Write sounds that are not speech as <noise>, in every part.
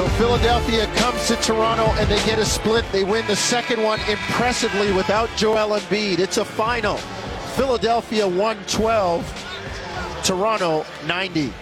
So Philadelphia comes to Toronto and they get a split. They win the second one impressively without Joel Embiid. It's a final. Philadelphia 112, Toronto 90.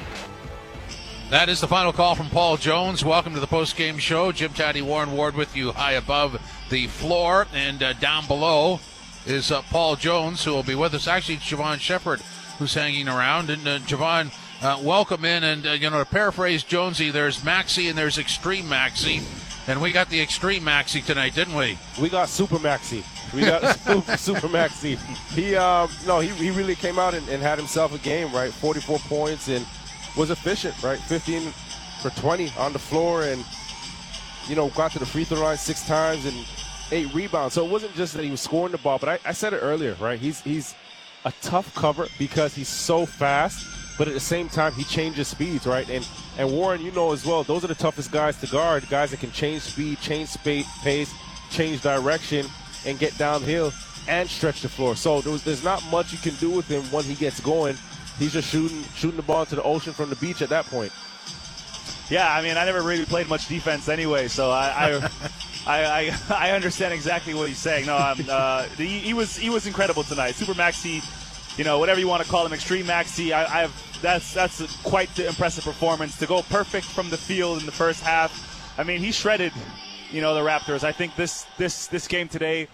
That is the final call from Paul Jones. Welcome to the post-game show. Jim Taddy Warren Ward with you high above the floor and uh, down below is uh, Paul Jones who will be with us. Actually, it's Jevohn Shepherd who's hanging around. And uh, Jevohn, uh, welcome in. And, uh, you know, to paraphrase Jonesy, there's Maxey and there's Extreme Maxey. And we got the Extreme Maxey tonight, didn't we? We got Super Maxey. We got Super, <laughs> <laughs> Super Maxey. He, um, no, he, he really came out and, and had himself a game, right? 44 points and – was efficient, right? 15 for 20 on the floor and, you know, got to the free throw line six times and eight rebounds. So it wasn't just that he was scoring the ball, but I, I said it earlier, right? He's, he's a tough cover because he's so fast, but at the same time, he changes speeds, right? And, and Warren, you know as well, those are the toughest guys to guard, guys that can change speed, change space, pace, change direction, and get downhill and stretch the floor. So there's, there's not much you can do with him when he gets going he's just shooting shooting the ball into the ocean from the beach at that point. Yeah, I mean, I never really played much defense anyway, so I. I <laughs> I, I, I, understand exactly what he's saying. No, uh, he, he, was he was incredible tonight. Super Maxey, you know, whatever you want to call him, Extreme Maxey. I, I have that's that's quite the impressive performance to go perfect from the field in the first half. I mean, he shredded, you know, the Raptors. I think this this this game today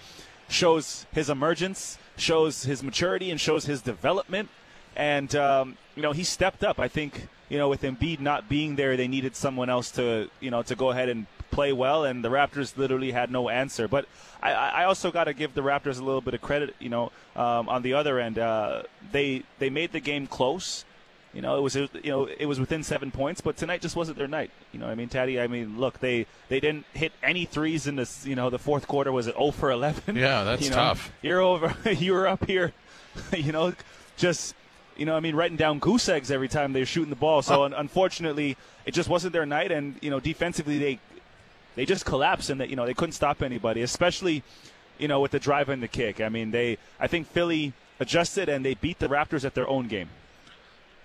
shows his emergence, shows his maturity, and shows his development. And, um, you know, he stepped up. I think, you know, with Embiid not being there, they needed someone else to, you know, to go ahead and play well, and the Raptors literally had no answer. But I, I also got to give the Raptors a little bit of credit, you know, um, on the other end. Uh, they they made the game close. You know, it was you know it was within seven points, but tonight just wasn't their night. You know, I mean, Taddy. I mean, look, they they didn't hit any threes in this. You know, the fourth quarter was it 0 for 11. Yeah, that's you know, tough. You're over. <laughs> You're up here. <laughs> You know, just you know, I mean, writing down goose eggs every time they're shooting the ball. So unfortunately, it just wasn't their night, and you know, defensively they they just collapsed, and that you know they couldn't stop anybody, especially you know with the drive and the kick. I mean, they I think Philly adjusted and they beat the Raptors at their own game.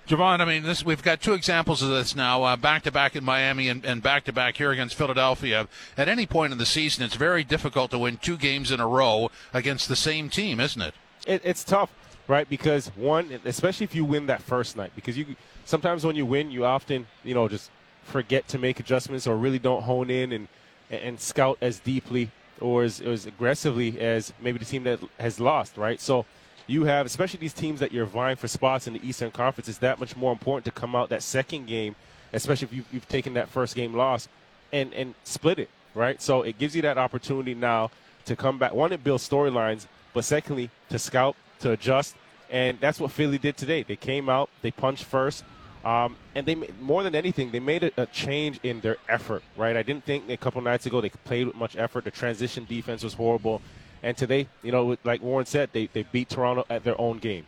Jevohn, I mean, this we've got two examples of this now, back to back in Miami and back to back here against Philadelphia. At any point in the season, it's very difficult to win two games in a row against the same team, isn't it? it it's tough right? Because one, especially if you win that first night, because you sometimes when you win, you often you know just forget to make adjustments or really don't hone in and and scout as deeply or as, as aggressively as maybe the team that has lost, right? So you have, especially these teams that you're vying for spots in the Eastern Conference, it's that much more important to come out that second game, especially if you've, you've taken that first game loss, and and split it, right? So it gives you that opportunity now to come back. One, it builds storylines, but secondly, to scout to adjust. And that's what Philly did today. They came out, they punched first, um, and they more than anything, they made a, a, change in their effort. Right? I didn't think a couple nights ago they played with much effort. The transition defense was horrible, and today, you know, like Warren said, they they beat Toronto at their own game.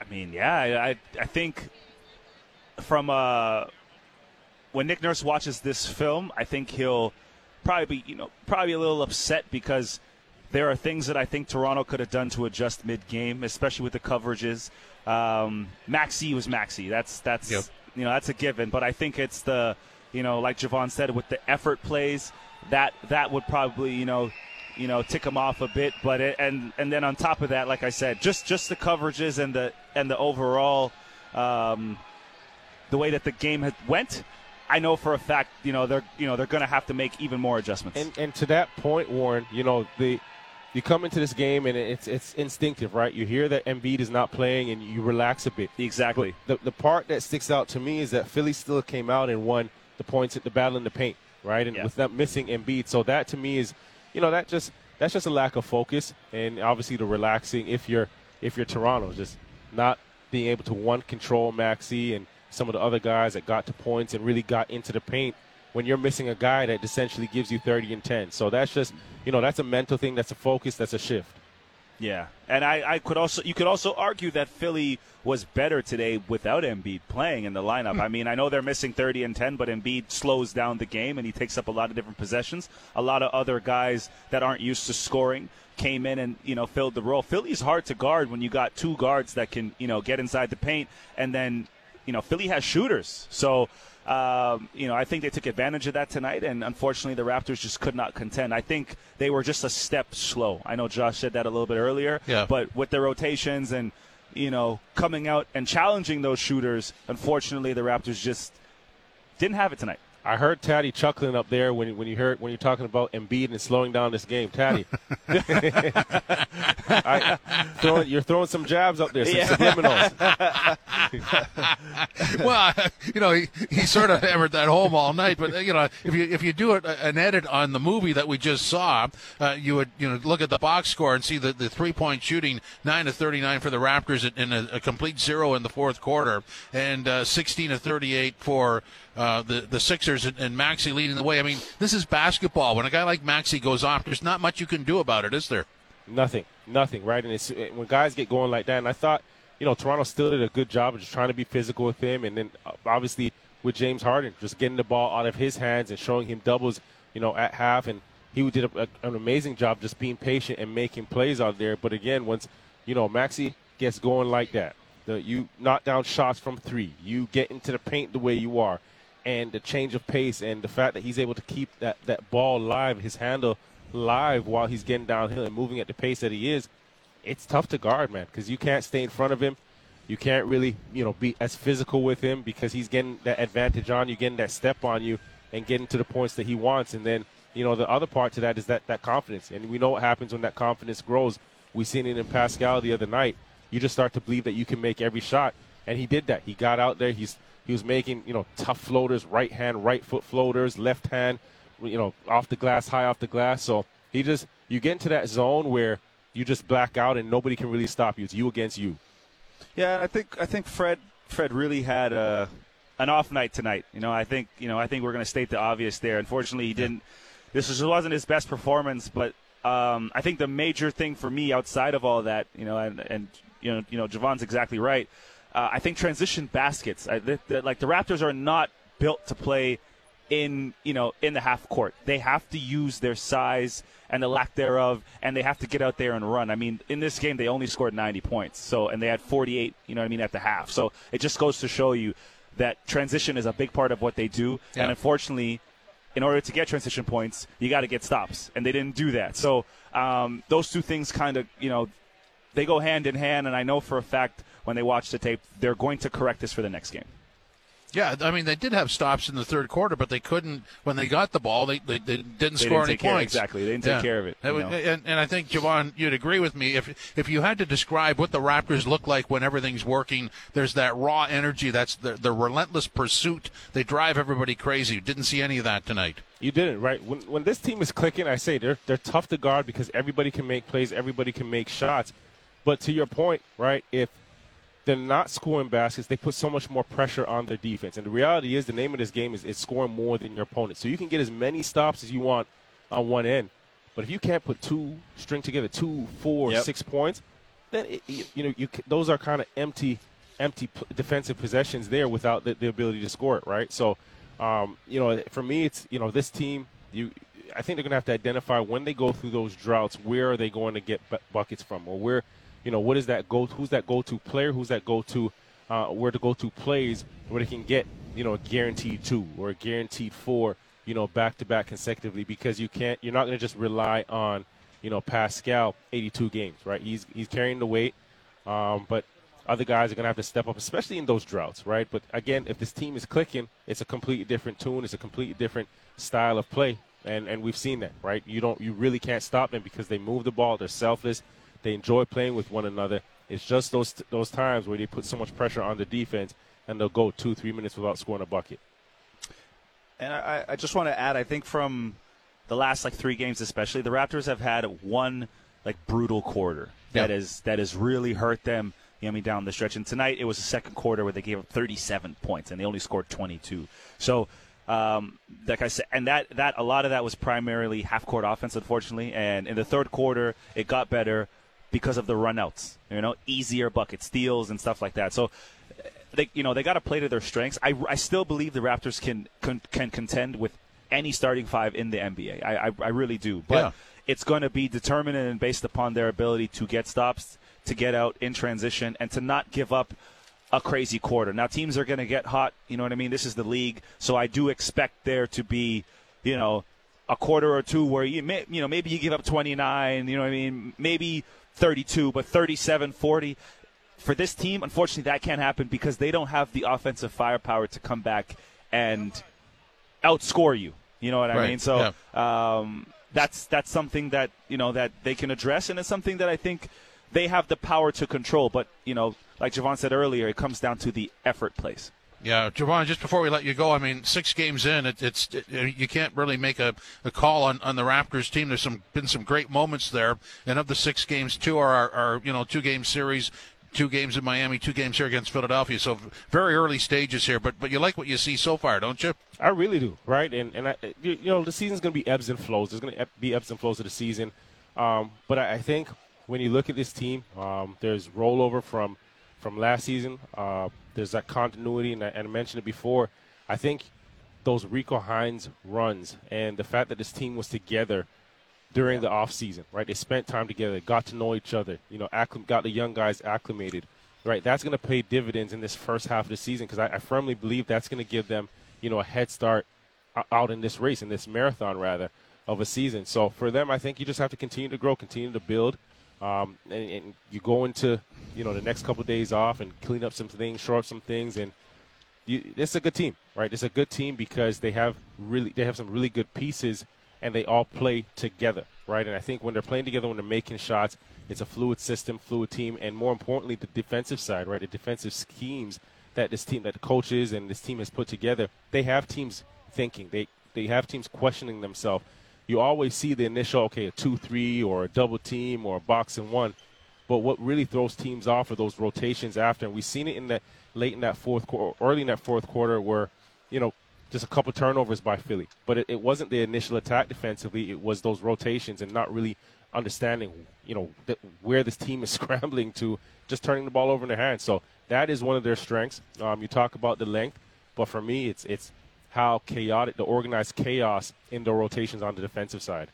I mean, yeah, I I think from uh, when Nick Nurse watches this film, I think he'll probably be you know probably a little upset because there are things that I think Toronto could have done to adjust mid-game, especially with the coverages. Um, Maxey was Maxey. That's that's yep. you know that's a given. But I think it's the you know like Jevohn said with the effort plays that that would probably you know you know tick him off a bit. But it, and and then on top of that, like I said, just just the coverages and the and the overall um, the way that the game had went. I know for a fact, you know they're you know they're going to have to make even more adjustments. And, and to that point, Warren, you know the you come into this game and it's it's instinctive, right? You hear that Embiid is not playing and you relax a bit. Exactly. the the part that sticks out to me is that Philly still came out and won the points at the battle in the paint, right? And yeah. with them missing Embiid, so that to me is, you know, that just that's just a lack of focus and obviously the relaxing if you're if you're Toronto, just not being able to one control Maxey and some of the other guys that got to points and really got into the paint when you're missing a guy that essentially gives you 30 and 10. So that's just, you know, that's a mental thing, that's a focus, that's a shift. Yeah, and I, I could also you could also argue that Philly was better today without Embiid playing in the lineup. I mean, I know they're missing 30 and 10, but Embiid slows down the game and he takes up a lot of different possessions. A lot of other guys that aren't used to scoring came in and you know filled the role. Philly's hard to guard when you got two guards that can you know get inside the paint and then you know, Philly has shooters. So, um, you know, I think they took advantage of that tonight, and unfortunately, the Raptors just could not contend. I think they were just a step slow. I know Josh said that a little bit earlier, Yeah. but with their rotations and you know coming out and challenging those shooters, unfortunately, the Raptors just didn't have it tonight. I heard Taddy chuckling up there when when you heard when you're talking about Embiid and slowing down this game. Taddy, <laughs> I, throwing, you're throwing some jabs up there, some subliminals. <laughs> well, you know, he, he sort of hammered that home all night. But you know, if you if you do it, an edit on the movie that we just saw, uh, you would you know look at the box score and see the, the three point shooting nine to thirty nine for the Raptors and a, a complete zero in the fourth quarter, and uh, sixteen to thirty eight for. Uh, the the Sixers and, and Maxey leading the way. I mean, this is basketball. When a guy like Maxey goes off, there's not much you can do about it, is there? Nothing, nothing, right? And it's when guys get going like that, and I thought, you know, Toronto still did a good job of just trying to be physical with him, and then uh, obviously with James Harden, just getting the ball out of his hands and showing him doubles, you know, at half, and he did a, a, an amazing job just being patient and making plays out there. But again, once you know Maxey gets going like that, the, you knock down shots from three, you get into the paint the way you are, and the change of pace and the fact that he's able to keep that, that ball live, his handle live while he's getting downhill and moving at the pace that he is, it's tough to guard, man, because you can't stay in front of him. You can't really, you know, be as physical with him because he's getting that advantage on you, getting that step on you, and getting to the points that he wants. And then, you know, the other part to that is that that confidence. And we know what happens when that confidence grows. We seen it in Pascal the other night. You just start to believe that you can make every shot, and he did that. He got out there. He's he was making, you know, tough floaters, right hand, right foot floaters, left hand, you know, off the glass, high off the glass. So he just, you get into that zone where you just black out and nobody can really stop you. It's you against you. Yeah, I think I think Fred Fred really had a an off night tonight. You know, I think you know I think we're going to state the obvious there. Unfortunately, he didn't. This was, wasn't his best performance, but um, I think the major thing for me outside of all that, you know, and, and you know, you know, Jevohn's exactly right. Uh, I think transition baskets, I, th- th- like the Raptors, are not built to play in you know in the half court. They have to use their size and the lack thereof, and they have to get out there and run. I mean, in this game, they only scored 90 points, so and they had 48. You know what I mean at the half. So it just goes to show you that transition is a big part of what they do, Yeah. and unfortunately. In order to get transition points, you got to get stops, and they didn't do that. So um, those two things kind of, you know, they go hand in hand. And I know for a fact when they watch the tape, they're going to correct this for the next game. Yeah, I mean they did have stops in the third quarter, but they couldn't when they got the ball. They they, they didn't They score didn't any care- points. exactly. They didn't take care of it, And, and, and I think Jevohn, you'd agree with me if if you had to describe what the Raptors look like when everything's working. There's that raw energy. That's the, the relentless pursuit. They drive everybody crazy. You Didn't see any of that tonight. You didn't, right? When, when this team is clicking, I say they're they're tough to guard because everybody can make plays, everybody can make shots. But to your point, right? If they're not scoring baskets, they put so much more pressure on their defense. And the reality is, the name of this game is, is scoring more than your opponent. So you can get as many stops as you want on one end, but if you can't put two string together, two, four, Yep. six points, then it, you, you know you those are kind of empty, empty p- defensive possessions there without the, the ability to score it, right? So, um, you know, for me, it's you know this team. You, I think they're going to have to identify when they go through those droughts, where are they going to get bu- buckets from, or where, you know, what is that go? Who's that go-to player? Who's that go-to? Uh, where to go-to plays where they can get, you know, a guaranteed two or a guaranteed four, you know, back-to-back consecutively because you can't. You're not going to just rely on, you know, Pascal 82 games, right? He's he's carrying the weight, um, but other guys are going to have to step up, especially in those droughts, right? But again, if this team is clicking, it's a completely different tune. It's a completely different style of play, and and we've seen that, right? You don't, you really can't stop them because they move the ball. They're selfless. They enjoy playing with one another. It's just those those times where they put so much pressure on the defense, and they'll go two, three minutes without scoring a bucket. And I, I just want to add, I think from the last like three games, especially, the Raptors have had one like brutal quarter that Yeah. is that has really hurt them. You know, what I mean, down the stretch. And tonight it was the second quarter where they gave up 37 points and they only scored 22. So, um, like I said, and that that a lot of that was primarily half court offense, unfortunately. And in the third quarter, it got better because of the runouts. You know, easier bucket steals and stuff like that. So they you know they got to play to their strengths. I, I still believe the Raptors can can, can contend with any starting five in the NBA. I I, I really do, but Yeah. it's going to be determined and based upon their ability to get stops, to get out in transition, and to not give up a crazy quarter. Now teams are going to get hot. You know what I mean? This is the league, so I do expect there to be, you know, a quarter or two where you may, you know maybe you give up 29. You know what I mean? Maybe 32, but 37, 40. For this team, unfortunately, that can't happen because they don't have the offensive firepower to come back and outscore you. You know what I Right, mean? So um, that's that's something that you know that they can address, and it's something that I think they have the power to control. But you know, like Jevohn said earlier, it comes down to the effort place. Yeah, Jevohn, just before we let you go, I mean, six games in, it, it's it, you can't really make a, a call on, on the Raptors team. There's some been some great moments there, and of the six games, two are, are you know two game series, two games in Miami, two games here against Philadelphia. So very early stages here, but but you like what you see so far, don't you? I really do, right? And and I, you, you know, the season's going to be ebbs and flows. There's going to be ebbs and flows of the season, um, but I, I think when you look at this team, um, there's rollover from from last season. Uh, there's that continuity, and I, and I mentioned it before. I think those Rico Hines runs and the fact that this team was together during the off season, right? They spent time together, got to know each other, you know, acclim- got the young guys acclimated, right? That's going to pay dividends in this first half of the season because I, I firmly believe that's going to give them, you know, a head start out in this race, in this marathon rather of a season. So for them, I think you just have to continue to grow, continue to build, um, and, and you go into, you know, the next couple of days off and clean up some things, shore up some things, and you, it's a good team, right? It's a good team because they have really they have some really good pieces and they all play together, right? And I think when they're playing together, when they're making shots, it's a fluid system, fluid team, and more importantly, the defensive side, right? The defensive schemes that this team, that the coaches and this team has put together, they have teams thinking. They they have teams questioning themselves. You always see the initial, okay, a two-three or a double team or a box and one, but what really throws teams off are those rotations after, and we've seen it in that late in that fourth quarter, early in that fourth quarter, where you know just a couple turnovers by Philly, but it, it wasn't the initial attack defensively; it was those rotations and not really understanding, you know, where this team is <laughs> scrambling to, just turning the ball over in their hands. So that is one of their strengths. Um, you talk about the length, but for me, it's it's how chaotic the organized chaos in the rotations on the defensive side.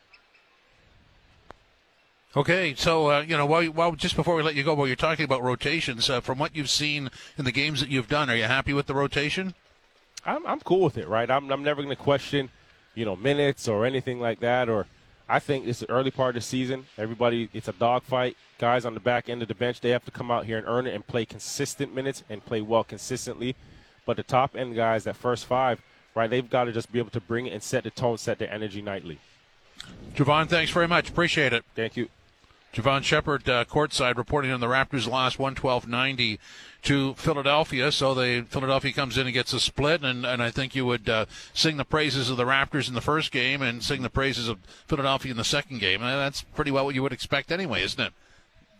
Okay, so uh, you know, while, while just before we let you go, while you're talking about rotations, uh, from what you've seen in the games that you've done, are you happy with the rotation? I'm I'm cool with it, right? I'm I'm never going to question, you know, minutes or anything like that. Or I think it's the early part of the season. Everybody, it's a dogfight. Guys on the back end of the bench, they have to come out here and earn it and play consistent minutes and play well consistently. But the top end guys, that first five, right? They've got to just be able to bring it and set the tone, set the energy nightly. Jevohn, thanks very much. Appreciate it. Thank you. Jevohn Shepherd, uh, courtside, reporting on the Raptors' loss 112-90 to Philadelphia. So the Philadelphia comes in and gets a split, and, and I think you would uh, sing the praises of the Raptors in the first game and sing the praises of Philadelphia in the second game. And that's pretty well what you would expect anyway, isn't it?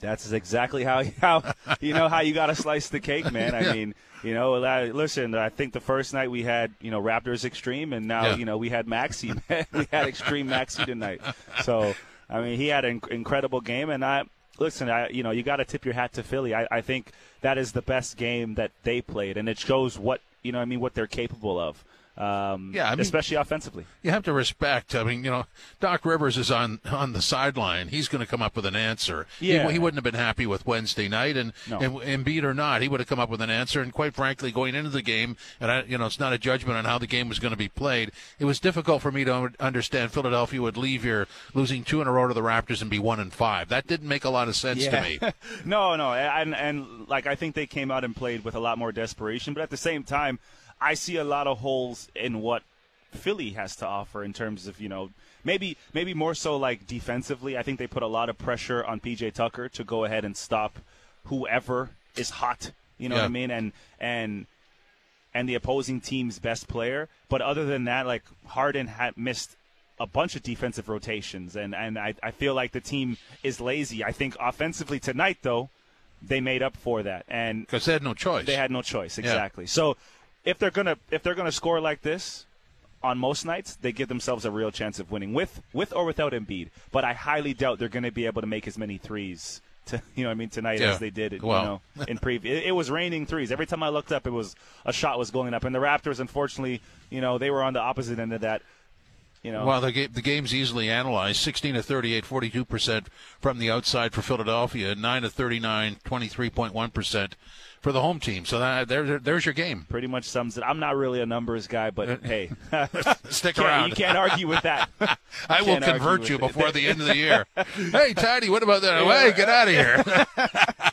That's exactly how <laughs> how you know how you got to slice the cake, man. I <laughs> mean, you know, listen. I think the first night we had you know Raptors Extreme, and now Yeah. you know we had Maxey. <laughs> Man. we had Extreme Maxey tonight. So I mean, he had an incredible game, and I listen. I you know you got to tip your hat to Philly. I, I think that is the best game that they played, and it shows what you know. I mean, what they're capable of. Um, Yeah, I mean- especially offensively. You have to respect. I mean, you know, Doc Rivers is on on the sideline. He's going to come up with an answer. He- Yeah. he, wouldn't have been happy with Wednesday night, and No. and Embiid or not, he would have come up with an answer. And quite frankly, going into the game, and I, you know, it's not a judgment on how the game was going to be played. It was difficult for me to understand Philadelphia would leave here losing two in a row to the Raptors and be one and five. That didn't make a lot of sense to me. <laughs> no, no, and and like I think they came out and played with a lot more desperation, but at the same time, I see a lot of holes in what Philly has to offer in terms of you know maybe maybe more so like defensively. I think they put a lot of pressure on PJ Tucker to go ahead and stop whoever is hot. You know what I mean? And and and the opposing team's best player. But other than that, like Harden had missed a bunch of defensive rotations, and and I, I feel like the team is lazy. I think offensively tonight, though, they made up for that, and Because they had no choice. they had no choice exactly. So if they're gonna if they're gonna score like this on most nights, they give themselves a real chance of winning with with or without Embiid. But I highly doubt they're going to be able to make as many threes. <laughs> To, you know, I mean, tonight Yeah. as they did, you Well. know, in <laughs> previous. It, it was raining threes. Every time I looked up, it was a shot was going up. And the Raptors, unfortunately, you know, they were on the opposite end of that. You know, Well, the, ga- the game's easily analyzed 16 to 38, 42% from the outside for Philadelphia, 9 to 39, 23.1% for the home team. So that, there, there- there's your game. pretty much sums it. I'm not really a numbers guy, but uh, hey, <laughs> Stick <laughs> around. you can't argue with that. <laughs> I will convert you it. before the end of the year. hey, Taddy, what about that? Hey, get out of here.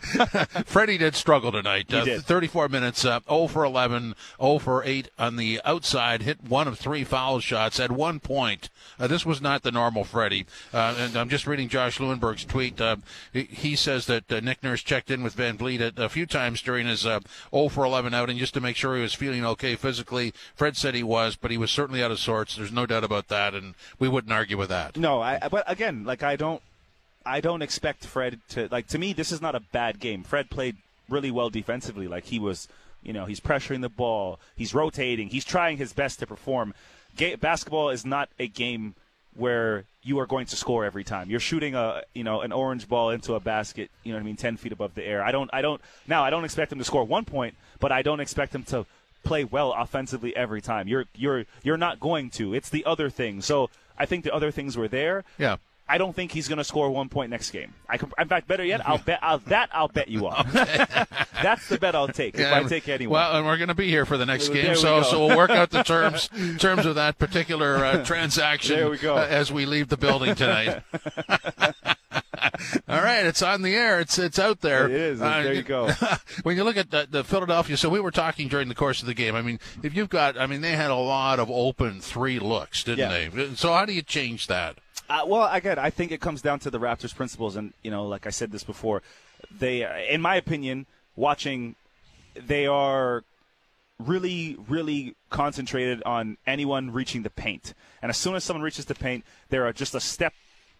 <laughs> Freddie did struggle tonight. Uh, did. 34 minutes, uh, 0 for 11, 0 for 8 on the outside, hit one of three foul shots at one point. Uh, this was not the normal Freddie. Uh, and I'm just reading Josh Lewenberg's tweet. Uh, he, he says that uh, Nick Nurse checked in with VanVleet a, a few times during his uh, 0 for 11 outing just to make sure he was feeling okay physically. Fred said he was, but he was certainly out of sorts. There's no doubt about that, and we wouldn't argue with that. No, I, I- but again, like I don't, I don't expect Fred to like. To me, this is not a bad game. Fred played really well defensively. Like he was, you know, he's pressuring the ball, he's rotating, he's trying his best to perform. Ga- basketball is not a game where you are going to score every time. You're shooting a, you know, an orange ball into a basket. You know what I mean, ten feet above the air. I don't, I don't. Now I don't expect him to score one point, but I don't expect him to play well offensively every time. You're, you're, you're not going to. It's the other thing. So I think the other things were there. Yeah. I don't think he's going to score one point next game. I can, in fact, better yet, I'll <laughs> bet I'll, that I'll bet you on. <laughs> That's the bet I'll take if I take anyone. Well, and we're going to be here for the next game, so go. so we'll work out the terms terms of that particular uh, <laughs> transaction There we go. uh, as we leave the building tonight. All right, it's on the air. It's it's out there. It is. There you go. when you look at the, the Philadelphia, so we were talking during the course of the game. I mean, if you've got, I mean, they had a lot of open three looks, didn't Yeah. they? So how do you change that? Uh, well, again, I think it comes down to the Raptors' principles, and you know, like I said this before, they, in my opinion, watching, they are really, really concentrated on anyone reaching the paint, and as soon as someone reaches the paint, they're just a step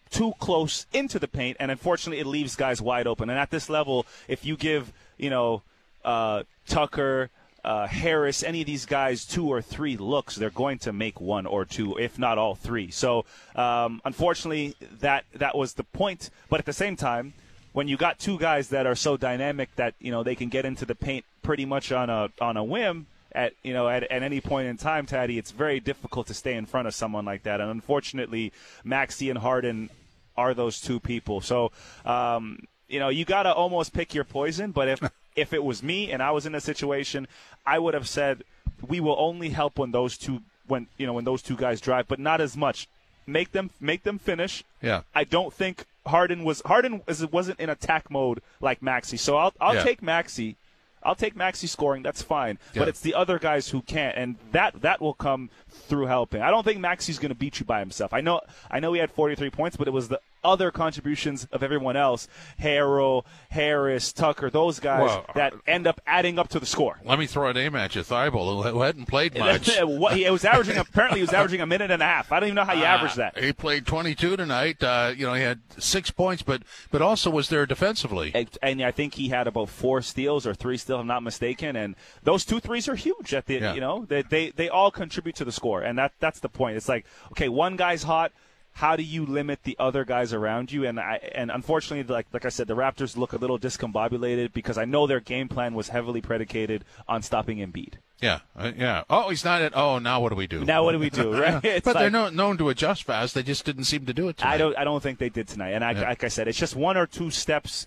too close into the paint, and unfortunately, it leaves guys wide open. And at this level, if you give, you know, uh, Tucker, uh, Harris, any of these guys two or three looks, they're going to make one or two, if not all three. So, um, unfortunately, that that was the point. But at the same time, when you got two guys that are so dynamic that you know they can get into the paint pretty much on a on a whim. At you know at, at any point in time, Taddy, it's very difficult to stay in front of someone like that. And unfortunately, Maxey and Harden are those two people. So, um, you know, you got to almost pick your poison. But if <laughs> if it was me and I was in a situation, I would have said we will only help when those two when you know when those two guys drive, but not as much. Make them make them finish. Yeah. I don't think Harden was Harden was, wasn't in attack mode like Maxey. So I'll I'll Yeah. take Maxey. I'll take Maxey scoring. That's fine. Yeah. But it's the other guys who can't, and that that will come through helping. I don't think Maxey's going to beat you by himself. I know I know he had 43 points, but it was the other contributions of everyone else, Harrell, Harris, Tucker, those guys Well, that end up adding up to the score. Let me throw a name at you, Thybulle, who, hadn't played <laughs> much. what, he was averaging apparently he was averaging a minute and a half. I don't even know how you average that. Uh, he played 22 tonight. Uh, you know, he had six points, but but also was there defensively. And- and I think he had about four steals or three steals, if I'm not mistaken. And those two threes are huge. At the Yeah. you know they, they they all contribute to the score, and that that's the point. It's like okay, one guy's hot. How do you limit the other guys around you? And I and unfortunately, like like I said, the Raptors look a little discombobulated because I know their game plan was heavily predicated on stopping Embiid. Yeah, uh, yeah. Oh, he's not at. Oh, now what do we do? Now what do we do? Right? <laughs> It's but they're like- no, known to adjust fast. They just didn't seem to do it. Tonight. I don't. I don't think they did tonight. And I, Yeah. like I said, it's just one or two steps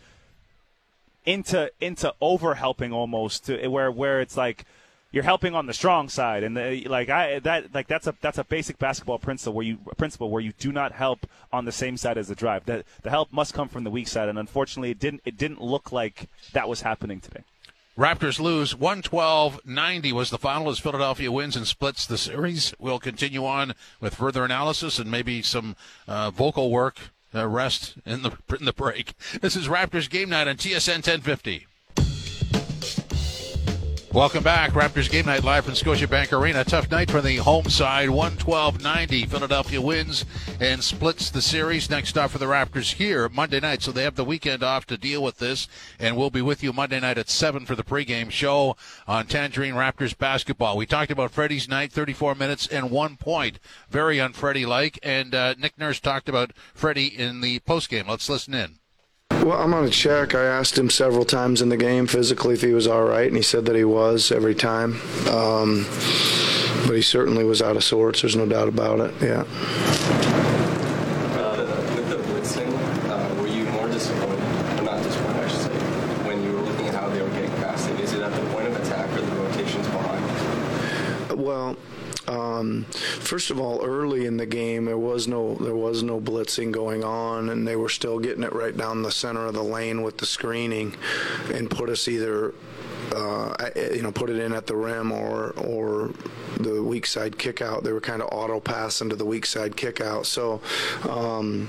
into into over helping almost to where where it's like you're helping on the strong side, and the, like I that like that's a that's a basic basketball principle where you principle where you do not help on the same side as the drive. That the help must come from the weak side, and unfortunately, it didn't it didn't look like that was happening today. Raptors lose 112-90 was the final as Philadelphia wins and splits the series. We'll continue on with further analysis and maybe some uh, vocal work uh, rest in the in the break. This is Raptors game night on TSN 1050. Welcome back. Raptors game night live from Scotiabank Arena. Tough night for the home side. 112-90. Philadelphia wins and splits the series. Next stop for the Raptors here Monday night. So they have the weekend off to deal with this. And we'll be with you Monday night at 7 for the pregame show on Tangerine Raptors basketball. We talked about Freddie's night, 34 minutes and one point. Very un-Freddie-like. And uh, Nick Nurse talked about Freddie in the postgame. Let's listen in. Well, I'm on a check. I asked him several times in the game physically if he was all right, and he said that he was every time. Um, but he certainly was out of sorts. There's no doubt about it. Yeah. Uh, with the blitzing, uh, were you more disappointed, or not disappointed, I should say, when you were looking at how they were getting past it? Is it at the point of attack or the rotations behind? Well, um, first of all, early in the game, there was no there was no blitzing going on, and they were still getting it right down the center of the lane with the screening, and put us either. Uh, you know, put it in at the rim or or the weak side kick out. They were kind of auto passing to the weak side kick out. So, um,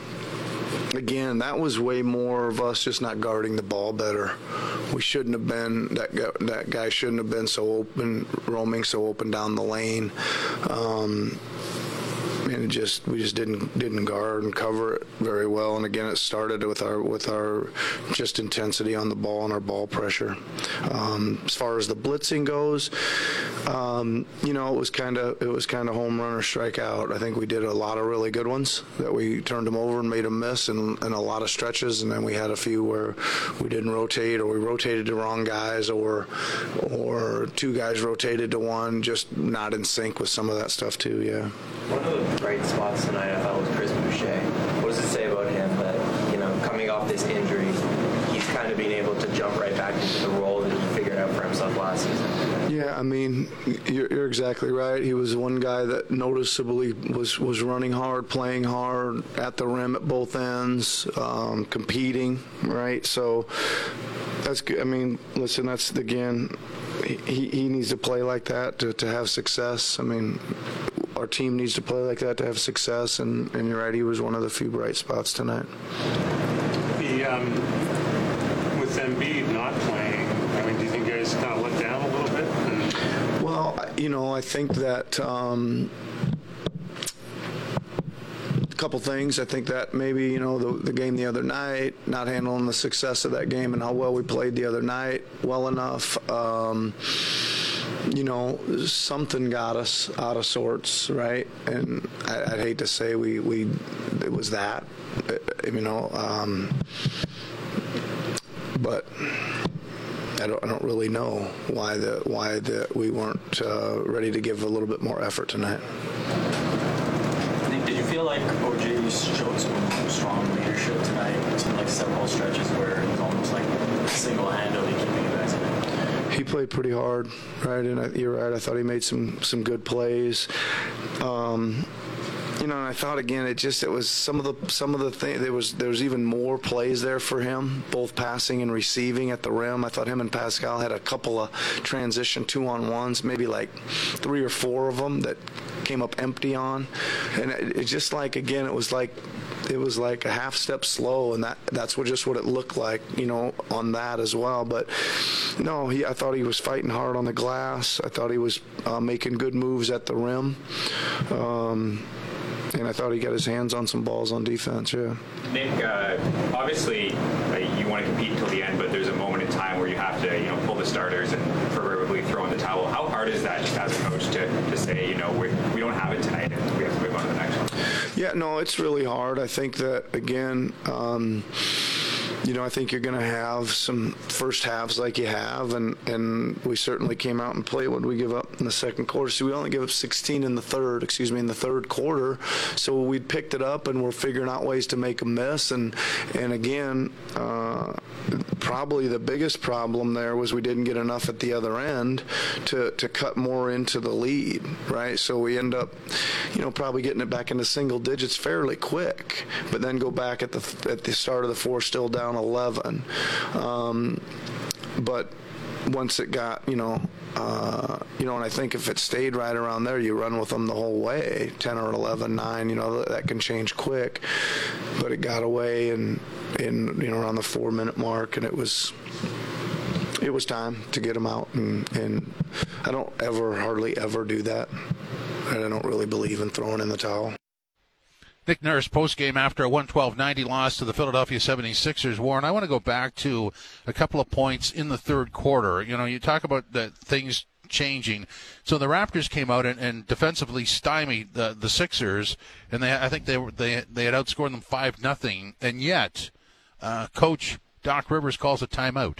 again, that was way more of us just not guarding the ball better. We shouldn't have been that guy, that guy shouldn't have been so open, roaming so open down the lane. Um, and just we just didn't didn't guard and cover it very well. And again, it started with our with our just intensity on the ball and our ball pressure. Um, as far as the blitzing goes, um, you know, it was kind of it was kind of home run or strikeout. I think we did a lot of really good ones that we turned them over and made them miss, and, and a lot of stretches. And then we had a few where we didn't rotate, or we rotated the wrong guys, or or two guys rotated to one, just not in sync with some of that stuff too. Yeah. Bright spots tonight I thought was Chris Boucher. What does it say about him that, you know, coming off this injury, he's kind of being able to jump right back into the role that he figured out for himself last season? Yeah, I mean, you're, you're exactly right. He was one guy that noticeably was was running hard, playing hard at the rim at both ends, um, competing. Right, so that's good. I mean, listen, that's again, he, he needs to play like that to, to have success. I mean, our team needs to play like that to have success, and, and you're right, he was one of the few bright spots tonight. The, um, with Embiid not playing, I mean, do you think guys kind of let down a little bit? Well, you know, I think that um, a couple things. I think that maybe you know the, the game the other night, not handling the success of that game and how well we played the other night well enough. Um, you know, something got us out of sorts, right? And I, I'd hate to say we we it was that, you know, um, but. I don't, I don't really know why the why the we weren't uh, ready to give a little bit more effort tonight. Did you feel like OG showed some strong leadership tonight? Seemed like several stretches where it was almost like single-handedly keeping you guys in it. He played pretty hard, right? And I, you're right. I thought he made some some good plays. Um, you know, and I thought again, it just it was some of the some of the thing. There was there was even more plays there for him, both passing and receiving at the rim. I thought him and Pascal had a couple of transition two on ones, maybe like three or four of them that came up empty on, and it, it just like again, it was like it was like a half step slow, and that that's what just what it looked like, you know, on that as well. But no, he I thought he was fighting hard on the glass. I thought he was uh, making good moves at the rim. Um, and I thought he got his hands on some balls on defense. Yeah. Nick, uh, obviously uh, you want to compete until the end, but there's a moment in time where you have to, you know, pull the starters and proverbially throw in the towel. How hard is that, just as a coach, to, to say, you know, we we don't have it tonight and we have to move on to the next one? Yeah, no, it's really hard. I think that again, um, you know, I think you're going to have some first halves like you have, and and we certainly came out and played. What we give up in the second quarter? So we only gave up 16 in the third. Excuse me, in the third quarter. So we picked it up, and we're figuring out ways to make a miss. And and again, uh, probably the biggest problem there was we didn't get enough at the other end to to cut more into the lead, right? So we end up, you know, probably getting it back into single digits fairly quick, but then go back at the at the start of the four still down 11. Um, but once it got, you know, uh, you know, and I think if it stayed right around there, you run with them the whole way, 10 or 11, 9, you know, that, can change quick. But it got away and, in, you know, around the four minute mark, and it was, it was time to get them out. And, and I don't ever, hardly ever do that. And I don't really believe in throwing in the towel. Nick Nurse postgame after a 112-90 loss to the Philadelphia 76ers. Warren, I want to go back to a couple of points in the third quarter. You know, you talk about the things changing. So the Raptors came out and, and defensively stymied the, the Sixers, and they I think they were they they had outscored them five nothing, and yet uh, Coach Doc Rivers calls a timeout.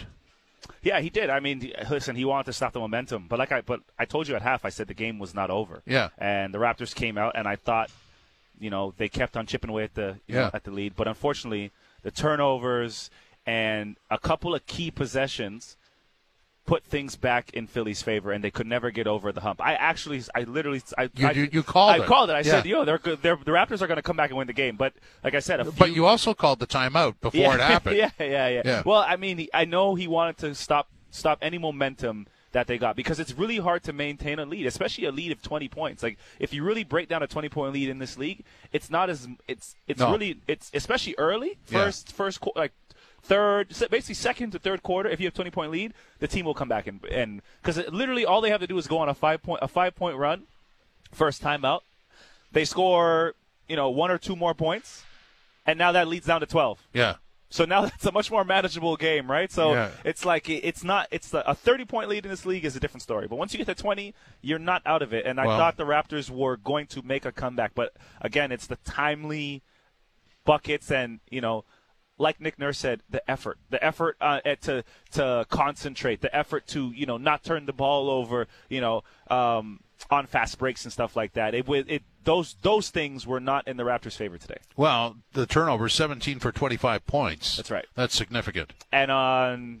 Yeah, he did. I mean, listen, he wanted to stop the momentum, but like I, but I told you at half, I said the game was not over. Yeah. And the Raptors came out, and I thought, you know, they kept on chipping away at the Yeah. know, at the lead, but unfortunately, the turnovers and a couple of key possessions put things back in Philly's favor, and they could never get over the hump. I actually, I literally, I, You- I, you- you called I it. called it. I Yeah. said, yo, they're, good- they're the Raptors are going to come back and win the game. But like I said, a few, But you also called the timeout before yeah, it <laughs> happened. yeah, yeah, yeah, Yeah. Well, I mean, I know he wanted to stop stop any momentum that they got because it's really hard to maintain a lead, especially a lead of 20 points. Like if you really break down a 20 point lead in this league, it's not as it's it's No. really it's especially early Yeah. first first qu- like third basically second to third quarter if you have 20 point lead the team will come back and and because literally all they have to do is go on a five point a five point run first time out they score you know one or two more points and now that leads down to 12 Yeah. So now <laughs> that's a much more manageable game, right? So Yeah. it's like it's not it's a 30 point lead in this league is a different story. But once you get to 20, you're not out of it. And I Well- thought the Raptors were going to make a comeback, but again, it's the timely buckets and you know. Like Nick Nurse said, the effort, the effort uh, eh, to to concentrate, the effort to you know not turn the ball over, you know, um, on fast breaks and stuff like that. It, would, it those those things were not in the Raptors' favor today. Well, the turnover 17 for 25 points. That's right. That's significant. and on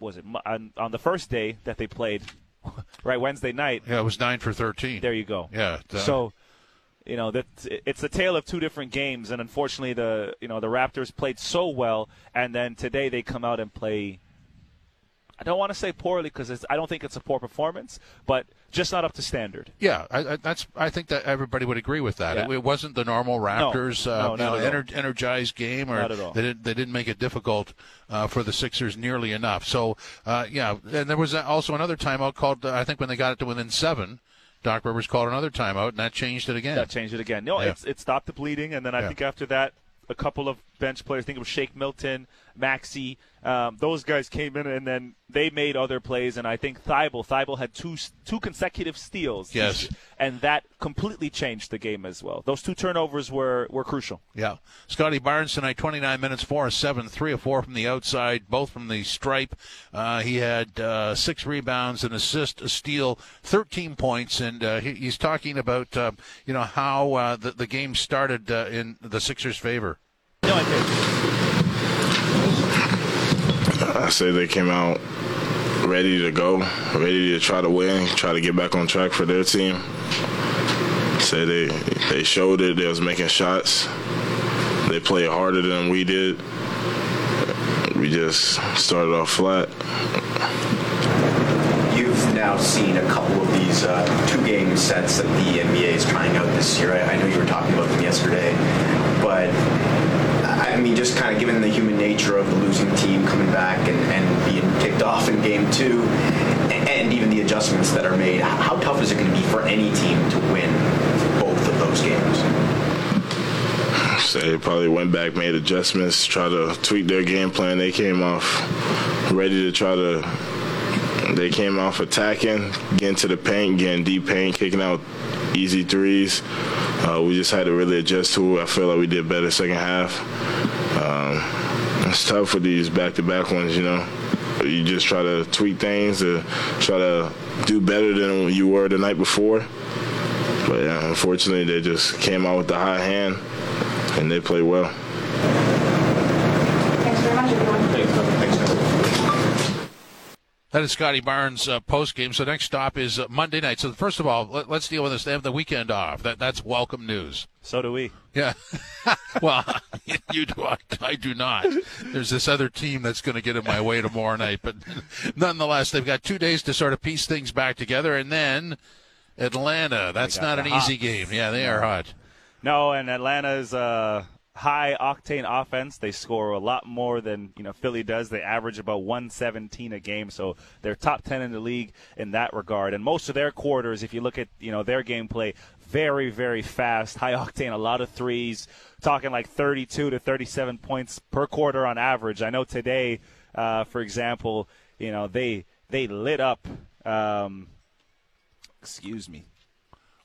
was it on, on the first day that they played <laughs> right wednesday night Yeah, it was 9 for 13. there you go Yeah. uh, so you know that it's a tale of two different games and unfortunately the you know the raptors played so well and then today they come out and play i don't want to say poorly because i don't think it's a poor performance but just not up to standard Yeah, I, I, that's. I think that everybody would agree with that. Yeah. It, it wasn't the normal Raptors, No, uh, no, you know, ener- energized game, or Not at all. they didn't. They didn't make it difficult uh, for the Sixers nearly enough. So, uh, yeah, and there was also another timeout called. Uh, I think when they got it to within seven, Doc Rivers called another timeout, and that changed it again. that changed it again no Yeah. it stopped the bleeding and then i Yeah. think after that a couple of bench players. I think it was Shake Milton, Maxey. Um, those guys came in and then they made other plays. And I think Thybulle, Thybulle had two two consecutive steals. Yes. and that completely changed the game as well. Those two turnovers were were crucial. Yeah. Scottie Barnes tonight, 29 minutes, 4 of 7, 3 of 4 from the outside, both from the stripe. Uh, he had uh, six rebounds, an assist, a steal, 13 points, and uh, he, he's talking about, uh, you know, how uh, the, the game started uh, in the Sixers' favor. No, I did. I say they came out ready to go, ready to try to win, try to get back on track for their team. Say they they showed it. They was making shots. They played harder than we did. We just started off flat. You've now seen a couple of these uh, two-game sets that the NBA is trying out this year. I, I know you were talking about them yesterday, but I mean, just kind of given the human nature of the losing team coming back and, and being kicked off in game two, and, even the adjustments that are made, how tough is it going to be for any team to win both of those games? They probably went back, made adjustments, try to tweak their game plan. They came off ready to try to. They came off attacking, getting to the paint, getting deep paint, kicking out easy threes. Uh, we just had to really adjust to it. I feel like we did better second half. Um, it's tough for these back-to-back ones, you know. You just try to tweak things to try to do better than you were the night before. But yeah, unfortunately, they just came out with the high hand, and they played well. Thanks very much, everyone. That is Scottie Barnes uh, post game. So next stop is uh, Monday night. So first of all, let, us deal with this. They have the weekend off. That that's welcome news. So do we. Yeah. <laughs> well, <laughs> you do. I, I do not. There's this other team that's going to get in my way tomorrow night, but <laughs> nonetheless, they've got two days to sort of piece things back together, and then Atlanta. That's not an hots. easy game. Yeah, they are hot. No, and Atlanta's uh, high octane offense. They score a lot more than you know Philly does. They average about 117 a game, so they're top 10 in the league in that regard. And most of their quarters, if you look at you know their gameplay, very very fast, high octane, a lot of threes. Talking like 32 to 37 points per quarter on average. I know today, uh, for example, you know they they lit up. Um, excuse me.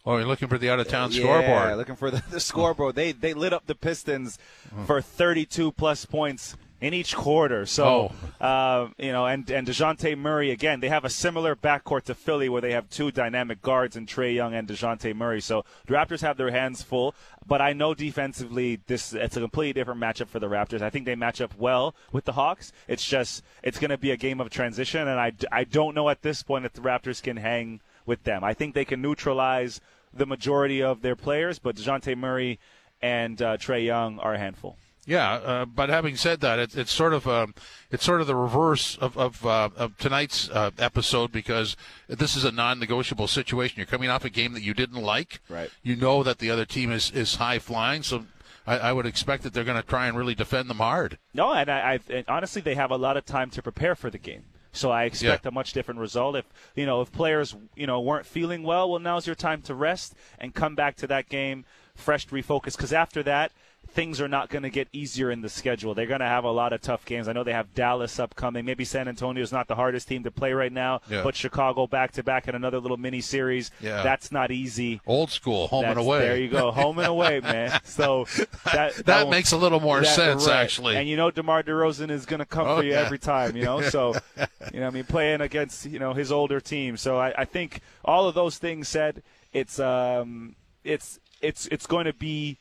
Oh, you're looking for the out of town yeah, scoreboard. Yeah, looking for the, the <laughs> scoreboard. They they lit up the Pistons for 32 plus points in each quarter. So, uh, you know, and and Dejounte Murray again. They have a similar backcourt to Philly, where they have two dynamic guards in Trae Young and Dejounte Murray. So the Raptors have their hands full. But I know defensively, this it's a completely different matchup for the Raptors. I think they match up well with the Hawks. It's just it's going to be a game of transition, and I I don't know at this point if the Raptors can hang with them. I think they can neutralize the majority of their players, but Dejounte Murray and uh, Trae Young are a handful. Yeah, uh, but having said that, it, it's sort of um, it's sort of the reverse of of, uh, of tonight's uh, episode because this is a non-negotiable situation. You're coming off a game that you didn't like. Right. You know that the other team is is high flying, so I, I would expect that they're going to try and really defend them hard. No, and I, I and honestly, they have a lot of time to prepare for the game. So I expect Yeah. a much different result. If you know, if players you know weren't feeling well, well, now's your time to rest and come back to that game fresh, refocused. Because after that, things are not going to get easier in the schedule. They're going to have a lot of tough games. I know they have Dallas upcoming. Maybe San Antonio is not the hardest team to play right now, Yeah. but Chicago back to back in another little mini series. Yeah. That's not easy. Old school, home and away. There you go, home and away, man. <laughs> So that That won't- makes a little more that- sense, right. actually. And you know, DeMar DeRozan is going to come Oh, for you yeah. every time. You know, so <laughs> you know, I mean, playing against you know his older team. So I, I think all of those things said, it's um, it's it's it's going to be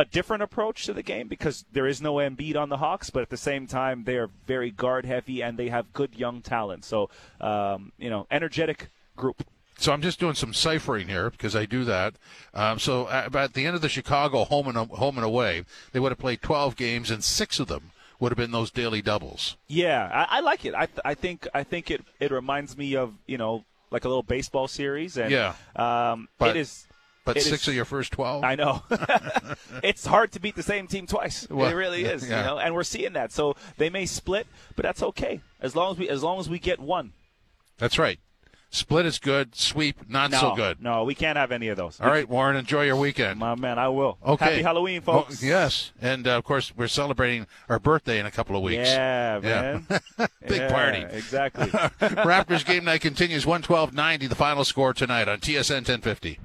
a different approach to the game because there is no Embiid on the Hawks, but at the same time they are very guard heavy and they have good young talent. So um, you know, energetic group. So I'm just doing some ciphering here because I do that. Um, so at, the end of the Chicago home and home and away, they would have played 12 games, and six of them would have been those daily doubles. Yeah, I, I like it. I, th- I think I think it it reminds me of you know like a little baseball series and Yeah. um, But- it is. But it six is- of your first 12. I know. <laughs> it's hard to beat the same team twice. Well, it really is. yeah. You know, and we're seeing that. So they may split, but that's okay as long as we as long as we get one. That's right. Split is good. Sweep not no, so good. No, we can't have any of those. All right, Warren, enjoy your weekend. My man, I will. Okay. Happy Halloween, folks. Oh, yes, and uh, of course we're celebrating our birthday in a couple of weeks. Yeah, man. <laughs> Big Yeah, party. Exactly. <laughs> Raptors game night continues 112-90, the final score tonight on TSN 1050.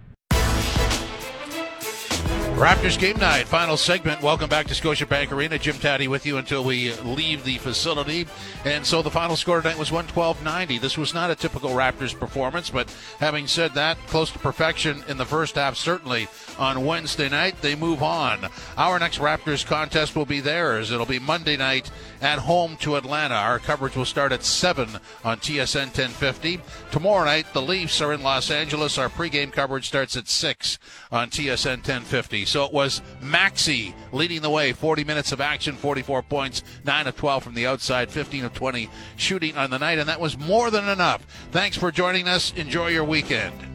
Raptors game night, final segment. Welcome back to Scotiabank Arena. Jim Tatti with you until we leave the facility. And so the final score tonight was 112-90. This was not a typical Raptors performance, but having said that, close to perfection in the first half, certainly on Wednesday night. They move on. Our next Raptors contest will be theirs. It'll be Monday night at home to Atlanta. Our coverage will start at 7 on TSN 1050. Tomorrow night, the Leafs are in Los Angeles. Our pregame coverage starts at 6 on TSN 1050. So it was Maxey leading the way. 40 minutes of action, 44 points, 9 of 12 from the outside, 15 of 20 shooting on the night, and that was more than enough. Thanks for joining us. Enjoy your weekend.